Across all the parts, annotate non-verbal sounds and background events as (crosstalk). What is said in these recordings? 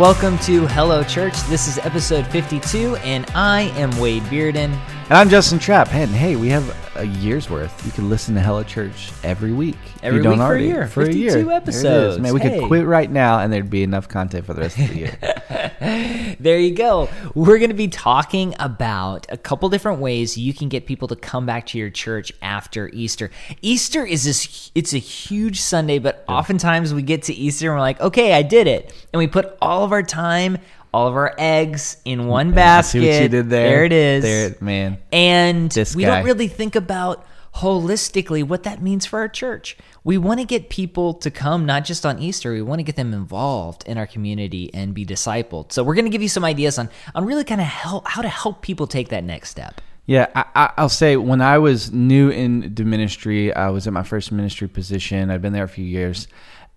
Welcome to Hello Church. This is episode 52, and I am Wade Bearden. And I'm Justin Trapp. And hey, we have a year's worth. You can listen to Hello Church every week. Every week for a year. For a year. There episodes. Man, we Hey. could quit right now and there'd be enough content for the rest of the year. (laughs) There you go. We're going to be talking about a couple different ways you can get people to come back to your church after Easter. Easter is this it's a huge Sunday, but oftentimes we get to Easter and we're like, "Okay, I did it." And we put all of our time, all of our eggs in mm, one I basket. See what you did there? There it is. There, man. And This we guy. don't really think about holistically what that means for our church. We want to get people to come not just on Easter, we want to get them involved in our community and be discipled. So we're going to give you some ideas on on really kind of help how to help people take that next step. Yeah, I, I, I'll say when I was new into ministry, I was at my first ministry position. I'd been there a few years,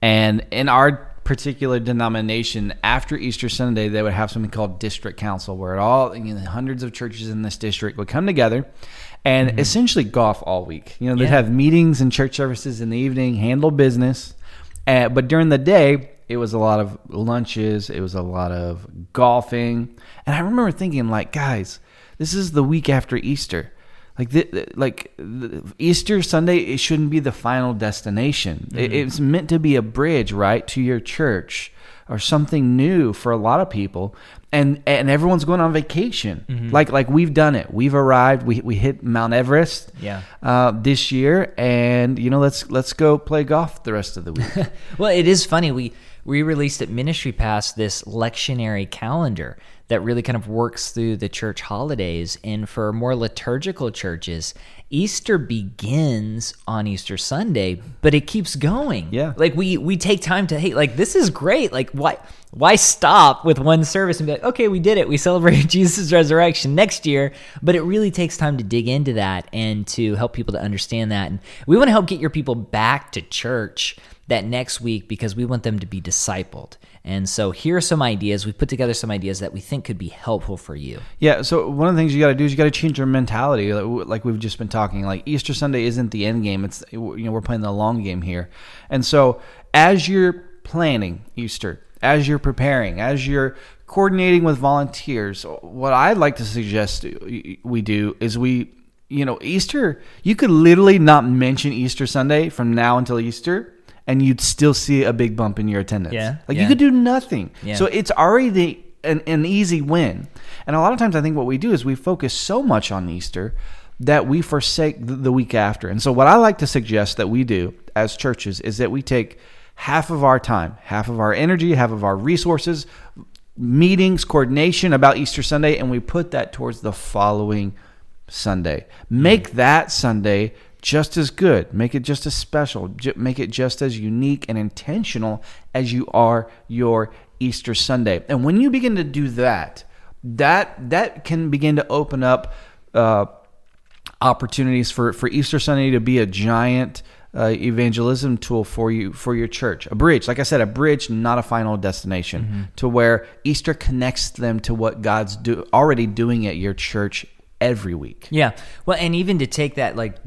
and in our particular denomination, after Easter Sunday, they would have something called district council, where all you know, hundreds of churches in this district would come together and essentially golf all week. You know, they'd Yeah. have meetings and church services in the evening, handle business, uh, but during the day. It was a lot of lunches. It was a lot of golfing, and I remember thinking, like, guys, this is the week after Easter. Like, the, like the, Easter Sunday, it shouldn't be the final destination. It, it's meant to be a bridge, right, to your church or something new for a lot of people. And and everyone's going on vacation. Like like we've done it. We've arrived. We we hit Mount Everest. Yeah. Uh, this year, and you know, let's let's go play golf the rest of the week. (laughs) Well, it is funny. We we released at Ministry Pass this lectionary calendar that really kind of works through the church holidays. And for more liturgical churches, Easter begins on Easter Sunday, but it keeps going. Yeah. Like we we take time to hey, like this is great. Like why why stop with one service and be like, okay, we did it. We (laughs) celebrated Jesus' resurrection next year. But it really takes time to dig into that and to help people to understand that. And we want to help get your people back to church that next week because we want them to be discipled. And so here are some ideas. We put together some ideas that we think could be helpful for you. Yeah, so one of the things you got to do is you got to change your mentality, like we've just been talking. Like Easter Sunday isn't the end game; it's you know we're playing the long game here. And so as you're planning Easter, as you're preparing, as you're coordinating with volunteers, what I'd like to suggest we do is we, you know, Easter. You could literally not mention Easter Sunday from now until Easter. And you'd still see a big bump in your attendance. Yeah, like yeah. you could do nothing. Yeah. So it's already the, an, an easy win. And a lot of times, I think what we do is we focus so much on Easter that we forsake the, the week after. And so, what I like to suggest that we do as churches is that we take half of our time, half of our energy, half of our resources, meetings, coordination about Easter Sunday, and we put that towards the following Sunday. Make that Sunday just as good. Make it just as special. Make it just as unique and intentional as you are your Easter Sunday. And when you begin to do that, that that can begin to open up uh, opportunities for, for Easter Sunday to be a giant uh, evangelism tool for you for your church. A bridge, like I said, a bridge, not a final destination, to where Easter connects them to what God's do, already doing at your church every week. Yeah. Well, and even to take that like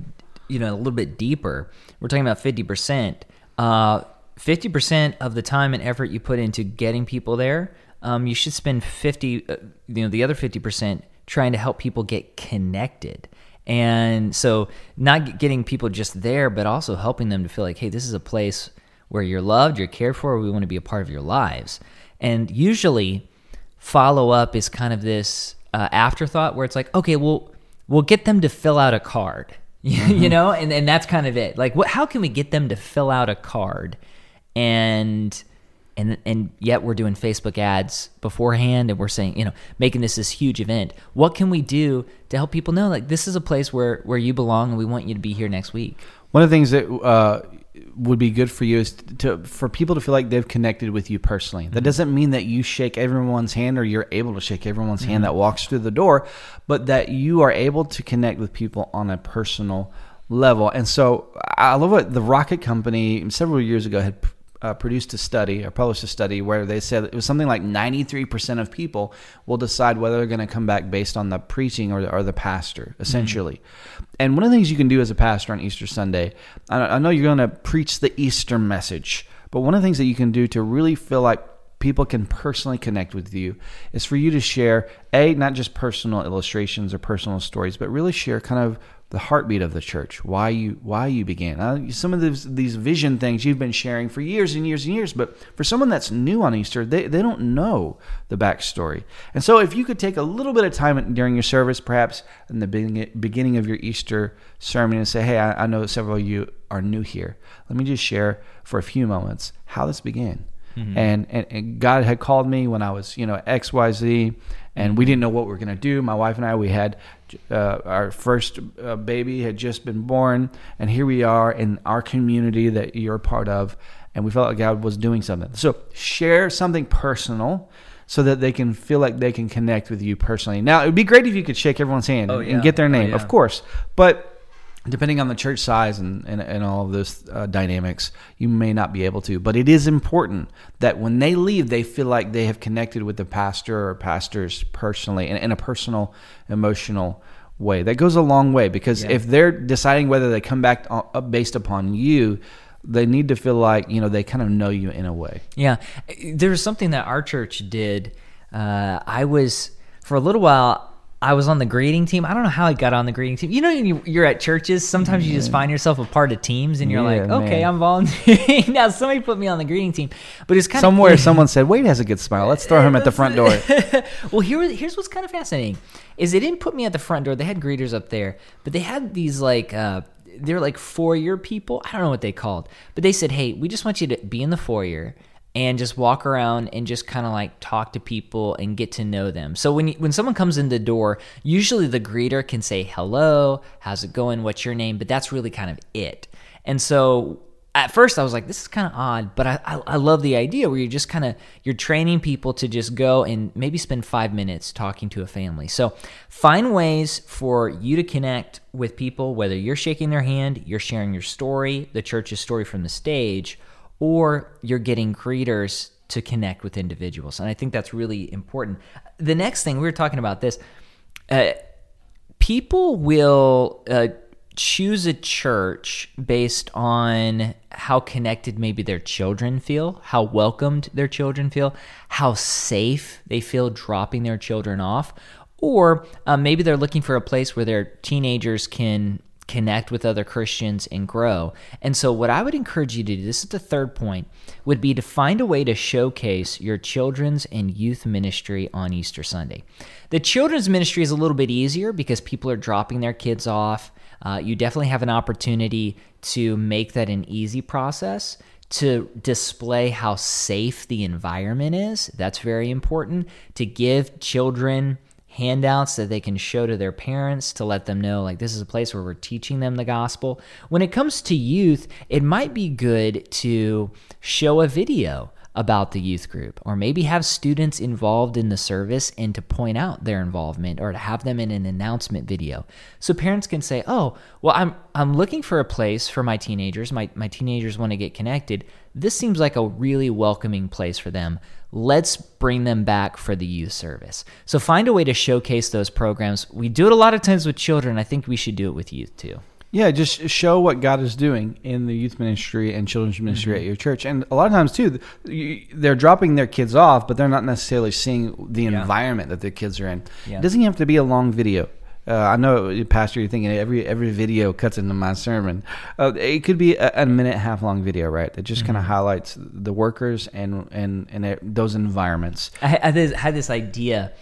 you know a little bit deeper, we're talking about fifty percent. Uh, fifty percent of the time and effort you put into getting people there, um, you should spend fifty. Uh, you know, the other fifty percent trying to help people get connected. And so, not getting people just there, but also helping them to feel like, hey, this is a place where you're loved, you're cared for, we want to be a part of your lives. And usually, follow up is kind of this uh, afterthought where it's like, okay, well, we'll get them to fill out a card, (laughs) you know, and and that's kind of it. Like, what? How can we get them to fill out a card, and and and yet we're doing Facebook ads beforehand, and we're saying, you know, making this this huge event. What can we do to help people know like this is a place where where you belong, and we want you to be here next week? One of the things that uh, would be good for you is to for people to feel like they've connected with you personally. That doesn't mean that you shake everyone's hand or you're able to shake everyone's hand that walks through the door, but that you are able to connect with people on a personal level. And so I love what the Rocket Company several years ago had uh, produced a study or published a study where they said it was something like 93% of people will decide whether they're going to come back based on the preaching or, or the pastor, essentially. And one of the things you can do as a pastor on Easter Sunday, I, I know you're going to preach the Easter message, but one of the things that you can do to really feel like people can personally connect with you is for you to share a not just personal illustrations or personal stories, but really share kind of the heartbeat of the church, why you why you began. Uh, some of these these vision things you've been sharing for years and years and years, but for someone that's new on Easter, they, they don't know the backstory. And so, if you could take a little bit of time during your service, perhaps in the beginning of your Easter sermon, and say, "Hey, I, I know several of you are new here. Let me just share for a few moments how this began." Mm-hmm. And, and, and God had called me when I was you know X Y Z, and we didn't know what we were going to do. My wife and I, we had uh, our first uh, baby had just been born, and here we are in our community that you're a part of, and we felt like God was doing something. So share something personal so that they can feel like they can connect with you personally. Now, it would be great if you could shake everyone's hand oh, and, yeah. and, get their name, oh, yeah. of course, but depending on the church size and, and, and all of those uh, dynamics, you may not be able to. But it is important that when they leave, they feel like they have connected with the pastor or pastors personally in, in a personal, emotional way. That goes a long way because yeah. if they're deciding whether they come back based upon you, they need to feel like you know they kind of know you in a way. Yeah, there was something that our church did. Uh, I was for a little while. I was on the greeting team. I don't know how I got on the greeting team. You know, you're at churches. Sometimes you just find yourself a part of teams, and you're yeah, like, "Okay, man. I'm volunteering." (laughs) now, somebody put me on the greeting team, but it's kind somewhere of, someone said, "Wade has a good smile. Let's throw him at the front door." (laughs) well, here, here's what's kind of fascinating: is they didn't put me at the front door. They had greeters up there, but they had these like uh, they're like foyer people. I don't know what they called, but they said, "Hey, we just want you to be in the foyer." And just walk around and just kind of like talk to people and get to know them. So when you, when someone comes in the door, usually the greeter can say hello, how's it going, what's your name, but that's really kind of it. And so at first I was like, this is kind of odd, but I, I, I love the idea where you're just kind of you're training people to just go and maybe spend five minutes talking to a family. So find ways for you to connect with people, whether you're shaking their hand, you're sharing your story, the church's story from the stage, or you're getting creators to connect with individuals. And I think that's really important. The next thing, we were talking about this, uh, people will uh, choose a church based on how connected maybe their children feel, how welcomed their children feel, how safe they feel dropping their children off. Or uh, maybe they're looking for a place where their teenagers can connect with other Christians and grow. And so, what I would encourage you to do, this is the third point, would be to find a way to showcase your children's and youth ministry on Easter Sunday. The children's ministry is a little bit easier because people are dropping their kids off. Uh, you definitely have an opportunity to make that an easy process. To display how safe the environment is. That's very important. To give children handouts that they can show to their parents to let them know like this is a place where we're teaching them the gospel. When it comes to youth, it might be good to show a video about the youth group or maybe have students involved in the service and to point out their involvement or to have them in an announcement video. So parents can say oh well i'm i'm looking for a place for my teenagers. My my teenagers want to get connected. This seems like a really welcoming place for them let's bring them back for the youth service so find a way to showcase those programs we do it a lot of times with children i think we should do it with youth too yeah, just show what God is doing in the youth ministry and children's ministry mm-hmm. at your church. And a lot of times, too, they're dropping their kids off, but they're not necessarily seeing the yeah. environment that their kids are in. Yeah. It doesn't have to be a long video. Uh, I know, Pastor, you're thinking every every video cuts into my sermon. Uh, it could be a, a, minute, half long video, right? That just mm-hmm. kind of highlights the workers and and and those environments. I, I had this idea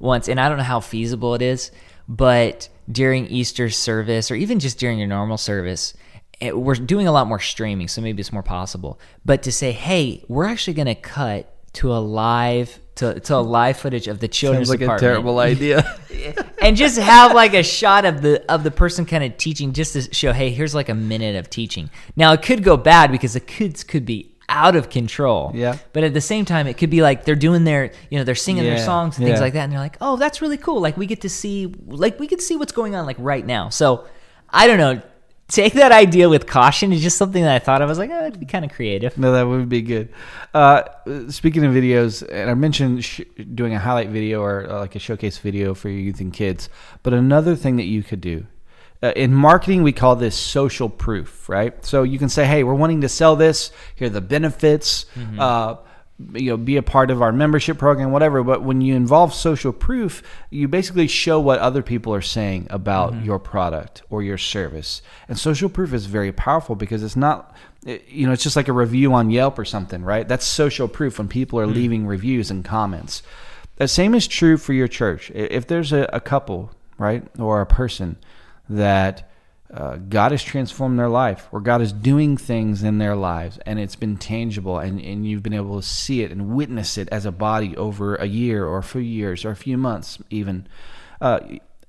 once, and I don't know how feasible it is, but during Easter service or even just during your normal service, it, we're doing a lot more streaming, so maybe it's more possible. But to say, hey, we're actually going to cut to a live to, to a live footage of the children's Sounds like department. a terrible (laughs) idea. and just have like a shot of the of the person kind of teaching, just to show, hey, here's like a minute of teaching. Now it could go bad because the kids could be out of control. Yeah. But at the same time, it could be like they're doing their, you know, they're singing yeah. their songs and things like that, and they're like, oh, that's really cool. Like we get to see, like we could see what's going on like right now. So I don't know. (laughs) Take that idea with caution. It's just something that I thought I was like, oh, it'd be kind of creative. No, that would be good. Uh, speaking of videos, and I mentioned sh- doing a highlight video or uh, like a showcase video for your youth and kids, but another thing that you could do uh, in marketing, we call this social proof, right? So you can say, hey, we're wanting to sell this. Here are the benefits. Mm-hmm. You know be a part of our membership program whatever but when you involve social proof you basically show what other people are saying about Mm-hmm. your product or your service and social proof is very powerful because it's not you know it's just like a review on yelp or something right that's social proof when people are Mm-hmm. leaving reviews and comments the same is true for your church if there's a, a couple right or a person that uh, God has transformed their life, or God is doing things in their lives, and it's been tangible, and, and you've been able to see it and witness it as a body over a year, or a few years, or a few months, even. Uh,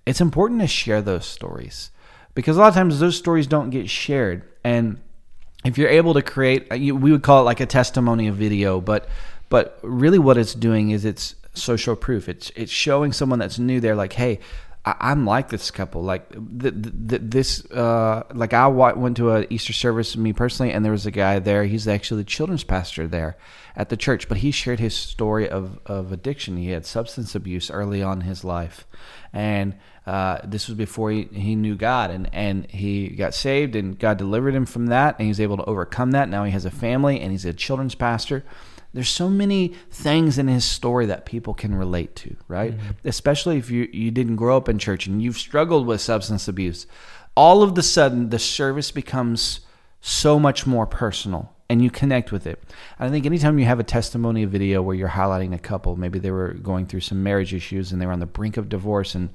it's important to share those stories because a lot of times those stories don't get shared. And if you're able to create, uh, we would call it like a testimony video, but but really what it's doing is it's social proof. It's it's showing someone that's new there, like, hey, I, I'm like this couple. Like th- th- th- this, uh, like I went to a Easter service, me personally, and there was a guy there. He's actually the children's pastor there at the church, but he shared his story of of addiction. He had substance abuse early on in his life, and uh, this was before he, he knew God, and and he got saved, and God delivered him from that, and he was able to overcome that. Now he has a family, and he's a children's pastor. There's so many things in his story that people can relate to, right? Especially if you, you didn't grow up in church and you've struggled with substance abuse. All of the sudden, the service becomes so much more personal and you connect with it. I think anytime you have a testimony video where you're highlighting a couple, maybe they were going through some marriage issues and they were on the brink of divorce and,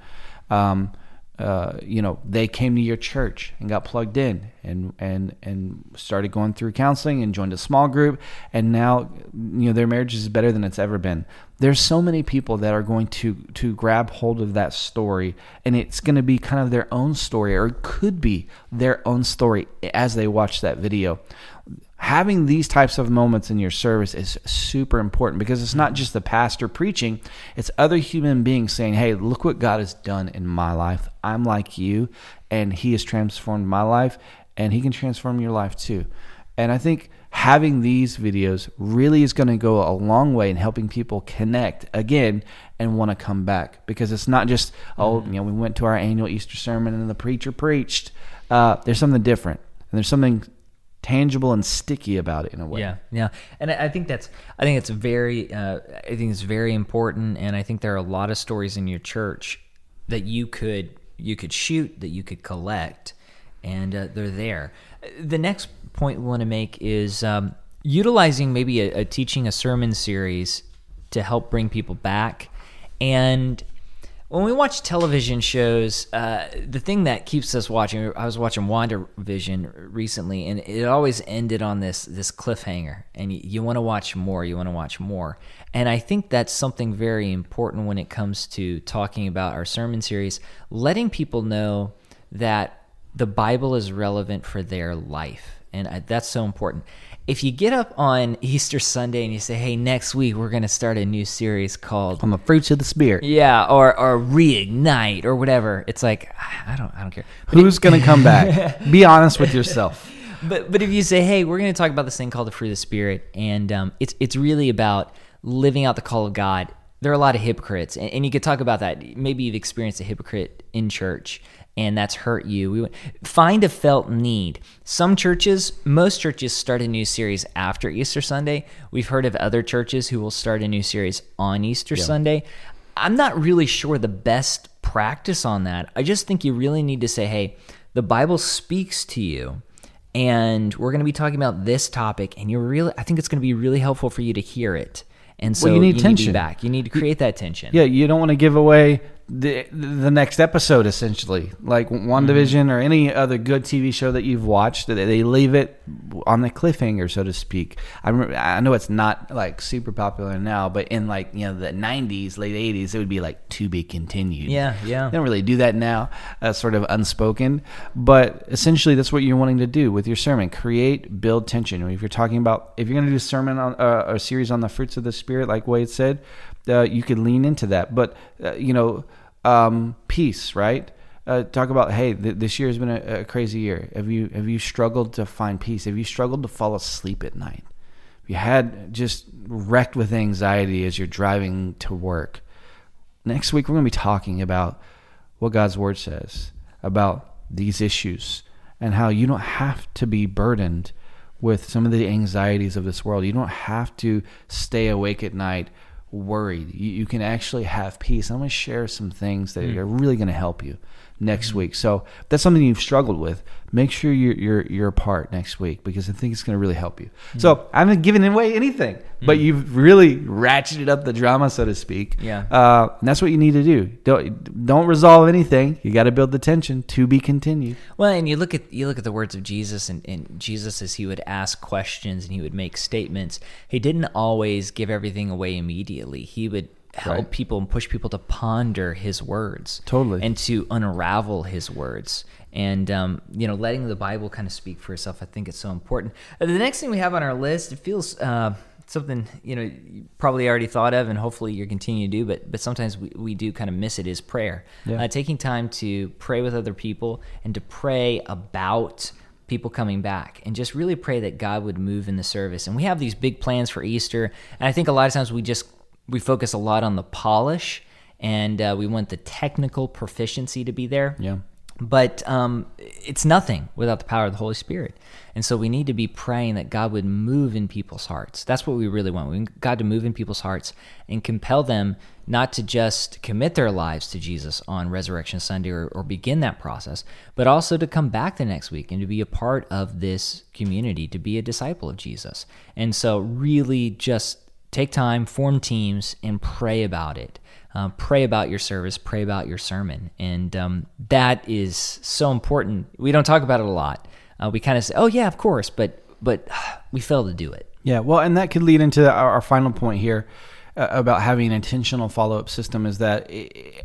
um, uh, you know, they came to your church and got plugged in and, and, and started going through counseling and joined a small group. And now, you know, their marriage is better than it's ever been. There's so many people that are going to, to grab hold of that story and it's going to be kind of their own story or it could be their own story as they watch that video having these types of moments in your service is super important because it's not just the pastor preaching, it's other human beings saying, Hey, look what God has done in my life. I'm like you, and He has transformed my life, and He can transform your life too. And I think having these videos really is going to go a long way in helping people connect again and want to come back because it's not just, oh, you know, we went to our annual Easter sermon and the preacher preached. Uh, there's something different, and there's something tangible and sticky about it in a way. Yeah, yeah, and I think that's I think it's very uh, I think it's very important, and I think there are a lot of stories in your church that you could you could shoot that you could collect, and uh, they're there. The next point we want to make is um, utilizing maybe a, a teaching a sermon series to help bring people back, and when we watch television shows, uh, the thing that keeps us watching, I was watching WandaVision recently, and it always ended on this this cliffhanger, and you, you want to watch more, you want to watch more, and I think that's something very important when it comes to talking about our sermon series, letting people know that the Bible is relevant for their life, and I, that's so important. If you get up on Easter Sunday and you say, "Hey, next week we're going to start a new series called On the fruits of the spirit. yeah, or or reignite or whatever. It's like I don't I don't care. But Who's going to come back? (laughs) Be honest with yourself. but but if you say, hey, we're going to talk about this thing called the fruit of the spirit, and um, it's it's really about living out the call of God. There are a lot of hypocrites, and, and you could talk about that. Maybe you've experienced a hypocrite in church, and that's hurt you. We find a felt need. Some churches, most churches, start a new series after Easter Sunday. We've heard of other churches who will start a new series on Easter Sunday. I'm not really sure the best practice on that. I just think you really need to say, hey, the Bible speaks to you and we're going to be talking about this topic and you're really i think it's going to be really helpful for you to hear it and so Well, you need to be tension. back you need to create that tension Yeah, you don't want to give away the the next episode essentially. Like WandaVision or any other good TV show that you've watched, they- they leave it on the cliffhanger, so to speak. I remember, I know it's not like super popular now, but in like you know the '90s, late '80s, it would be like to be continued. Yeah, yeah. They don't really do that now, uh, sort of unspoken. But essentially, that's what you're wanting to do with your sermon: create, build tension. If you're talking about, if you're going to do a sermon on uh, a series on the fruits of the spirit, like Wade said, uh, you could lean into that. But uh, you know, um, peace, right? Uh, talk about hey, th- this year has been a, a crazy year. Have you have you struggled to find peace? Have you struggled to fall asleep at night? Have you had just wrecked with anxiety as you're driving to work? next week we're going to be talking about what God's word says about these issues and how you don't have to be burdened with some of the anxieties of this world. You don't have to stay awake at night worried. You, you can actually have peace. I'm going to share some things that hmm. are really going to help you next week. So if that's something you've struggled with. Make sure you're you're you're a part next week because I think it's going to really help you. So I haven't given away anything, but you've really ratcheted up the drama, so to speak. Yeah. Uh, and that's what you need to do. Don't don't resolve anything. You got to build the tension to be continued. Well, and you look at you look at the words of Jesus, and, and Jesus as he would ask questions and he would make statements. He didn't always give everything away immediately. He would help Right. people and push people to ponder his words, Totally. and to unravel his words. And um, you know, letting the Bible kind of speak for itself. I think it's so important. Uh, The next thing we have on our list, it feels. Uh, Something you know you probably already thought of, and hopefully you're continuing to do, but but sometimes we, we do kind of miss it. Is prayer, Yeah. uh, taking time to pray with other people and to pray about people coming back and just really pray that God would move in the service. And we have these big plans for Easter, and I think a lot of times we just we focus a lot on the polish and uh, we want the technical proficiency to be there. Yeah. But um, it's nothing without the power of the Holy Spirit. And so we need to be praying that God would move in people's hearts. That's what we really want. We want God to move in people's hearts and compel them not to just commit their lives to Jesus on Resurrection Sunday or, or begin that process, but also to come back the next week and to be a part of this community, to be a disciple of Jesus. And so, really, just take time, form teams, and pray about it. Uh, pray about your service, pray about your sermon. And um, that is so important. We don't talk about it a lot. Uh, we kind of say, oh, yeah, of course, but, but (sighs) we fail to do it. Yeah, well, and that could lead into our, our final point here uh, about having an intentional follow up system is that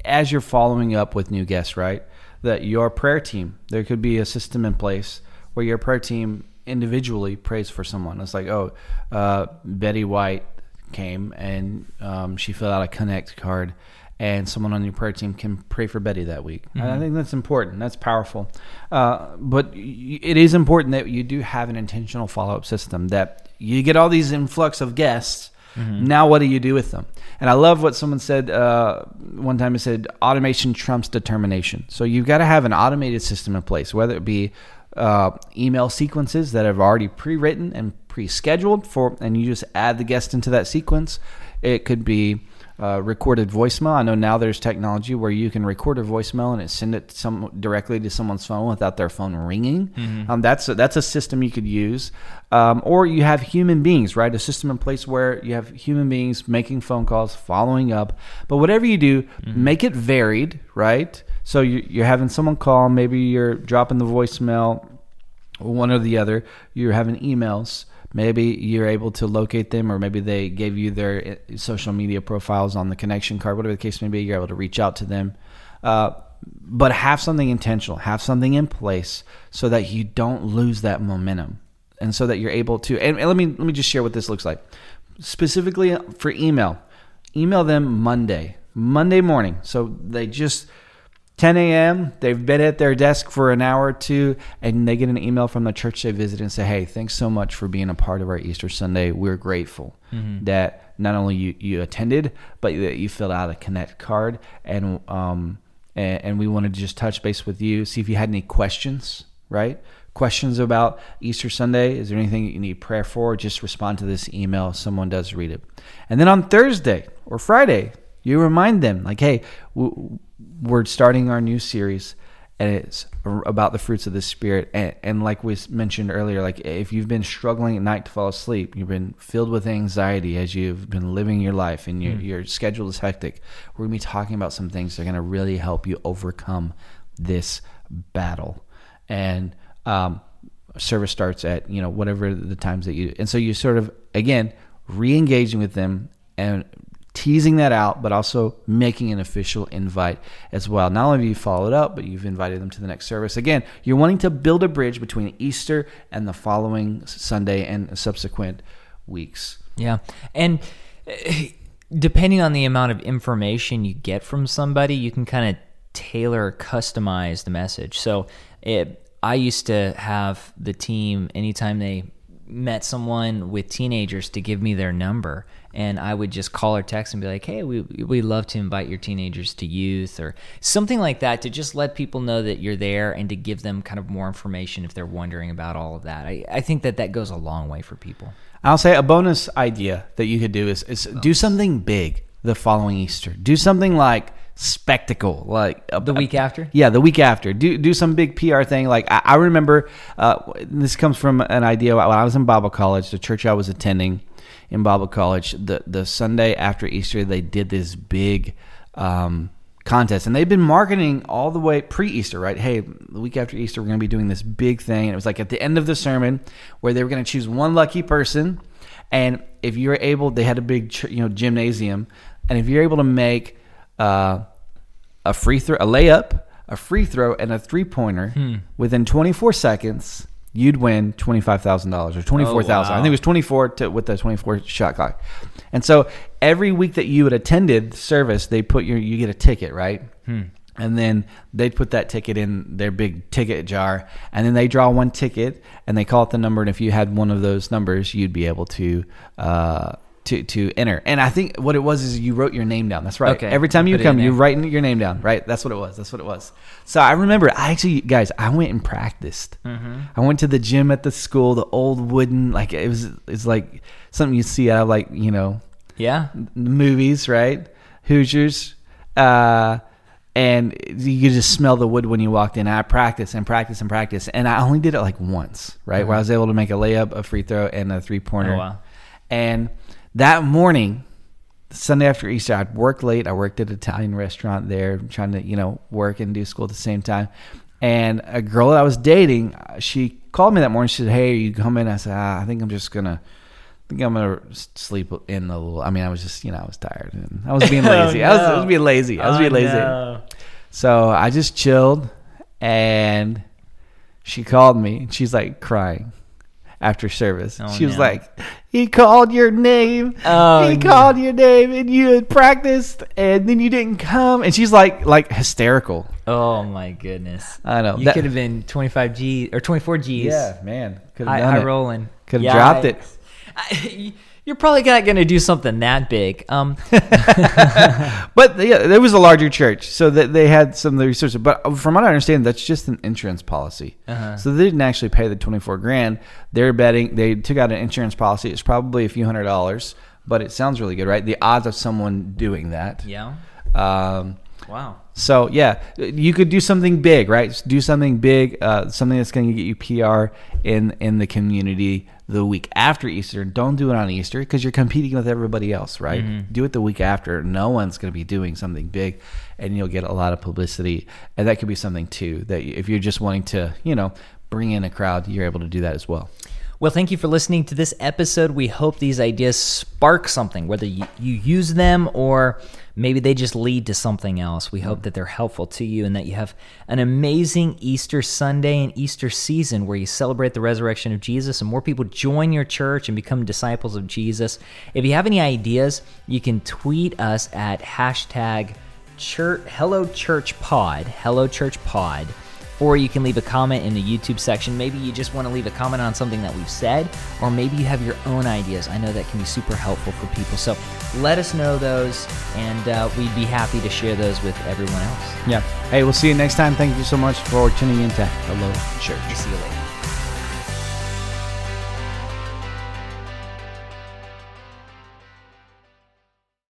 as you're following up with new guests, right, that your prayer team, there could be a system in place where your prayer team individually prays for someone. It's like, oh, uh, Betty White came and um, she filled out a connect card. And someone on your prayer team can pray for Betty that week. And I think that's important. That's powerful. Uh, but y- it is important that you do have an intentional follow up system. That you get all these influx of guests. Now, what do you do with them? And I love what someone said uh, one time. It said, "Automation trumps determination." So you've got to have an automated system in place, whether it be uh, email sequences that have already pre-written and pre-scheduled for, and you just add the guest into that sequence. It could be uh, recorded voicemail. I know now there's technology where you can record a voicemail and it send it some directly to someone's phone without their phone ringing. Um, that's a, that's a system you could use, um, or you have human beings, right? A system in place where you have human beings making phone calls, following up. But whatever you do, make it varied, right? So you, you're having someone call, maybe you're dropping the voicemail one or the other. You're having emails. Maybe you're able to locate them, or maybe they gave you their uh, social media profiles on the connection card, whatever the case may be. You're able to reach out to them. Uh, but have something intentional, have something in place so that you don't lose that momentum, and so that you're able to. And, and let me let me just share what this looks like, specifically for email. Email them Monday, Monday morning. So they just 10 a.m. They've been at their desk for an hour or two, and they get an email from the church they visit and say, "Hey, thanks so much for being a part of our Easter Sunday. We're grateful that not only you, you attended, but that you filled out a Connect card, and um, and, and we wanted to just touch base with you, see if you had any questions, right? Questions about Easter Sunday? Is there anything you need prayer for? Just respond to this email. Someone does read it, and then on Thursday or Friday, you remind them like, "Hey." W- we're starting our new series and it's about the fruits of the spirit. And, and like we mentioned earlier like if you've been struggling at night to fall asleep you've been filled with anxiety as you've been living your life and your, your schedule is hectic we're going to be talking about some things that are going to really help you overcome this battle. And um, service starts at you know whatever the times that you and so you sort of again re-engaging with them and teasing that out, but also making an official invite as well. Not only have you followed up, but you've invited them to the next service. Again, you're wanting to build a bridge between Easter and the following Sunday and subsequent weeks. Yeah. And eh, depending on the amount of information you get from somebody, you can kind of tailor, customize the message. So it, I used to have the team, anytime they met someone with teenagers to give me their number, and I would just call or text and be like, "Hey, we we love to invite your teenagers to youth or something like that to just let people know that you're there and to give them kind of more information if they're wondering about all of that. I, I think that that goes a long way for people. I'll say a bonus idea that you could do is, is do something big the following Easter. Do something like spectacle, like a, The week after? Yeah, the week after. Do do some big PR thing. Like I, I remember, uh, this comes from an idea when I was in Bible college, the church I was attending in Bible college. The the Sunday after Easter, they did this big. Um, contest and they've been marketing all the way pre-easter right hey the week after easter we're going to be doing this big thing and it was like at the end of the sermon where they were going to choose one lucky person and if you're able they had a big you know gymnasium and if you're able to make uh, a free throw a layup a free throw and a three pointer within 24 seconds you'd win $25000 or 24000 i wow. think it was 24 to, with the 24 shot clock. And so every week that you had attended service they put your you get a ticket right? And then they'd put that ticket in their big ticket jar and then they draw one ticket and they call it the number and if you had one of those numbers you'd be able to uh to, to enter and i think what it was is you wrote your name down that's right Okay. every time you Put come you there. write your name down right that's what it was that's what it was so i remember i actually guys i went and practiced Mm-hmm. i went to the gym at the school the old wooden like it was it's like something you see out of like you know Yeah. movies, right? Hoosiers. Uh, and you could just smell the wood when you walked in. I practiced and practiced and practiced. And I only did it like once, right? Where I was able to make a layup, a free throw, and a three pointer. Oh, wow. And that morning, Sunday after Easter, I'd work late. I worked at an Italian restaurant there, trying to, you know, work and do school at the same time. And a girl that I was dating, she called me that morning. She said, Hey, are you coming? I said, ah, I think I'm just going to. I think I'm gonna sleep in a little. I mean, I was just, you know, I was tired and I was being (laughs) lazy. I, was, I was being lazy. I was being lazy. So I just chilled, and she called me, and she's like crying after service. Oh, she was no. like, "He called your name. Oh, he no. called your name, and you had practiced, and then you didn't come." And she's like, like hysterical. Oh my goodness. I know. You That- could have been 25 G or 24 Gs. Yeah, man, could have done high it. rolling. Could have dropped it. I, (laughs) you're probably not going to do something that big. Um, (laughs) (laughs) But yeah, there was a larger church, so that they had some of the resources. But from what I understand, that's just an insurance policy. Uh-huh. So they didn't actually pay the twenty four grand. They're betting they took out an insurance policy. It's probably a few hundred dollars, but it sounds really good, right? The odds of someone doing that. yeah. Um, Wow. so yeah, you could do something big, right? Do something big, uh, something that's going to get you PR in in the community the week after Easter. Don't do it on Easter because you're competing with everybody else, right? Mm-hmm. Do it the week after. No one's going to be doing something big, and you'll get a lot of publicity. And that could be something too that if you're just wanting to, you know, bring in a crowd, you're able to do that as well. Well, thank you for listening to this episode. We hope these ideas spark something, whether you, you use them or maybe they just lead to something else. We hope that they're helpful to you and that you have an amazing Easter Sunday and Easter season where you celebrate the resurrection of Jesus and more people join your church and become disciples of Jesus. If you have any ideas, you can tweet us at hashtag church, Hello Church Pod, Hello Church Pod or you can leave a comment in the YouTube section. Maybe you just want to leave a comment on something that we've said, or maybe you have your own ideas. I know that can be super helpful for people. So let us know those, and uh, we'd be happy to share those with everyone else. Yeah. Hey, we'll see you next time. Thank you so much for tuning in to Hello Church. See you later.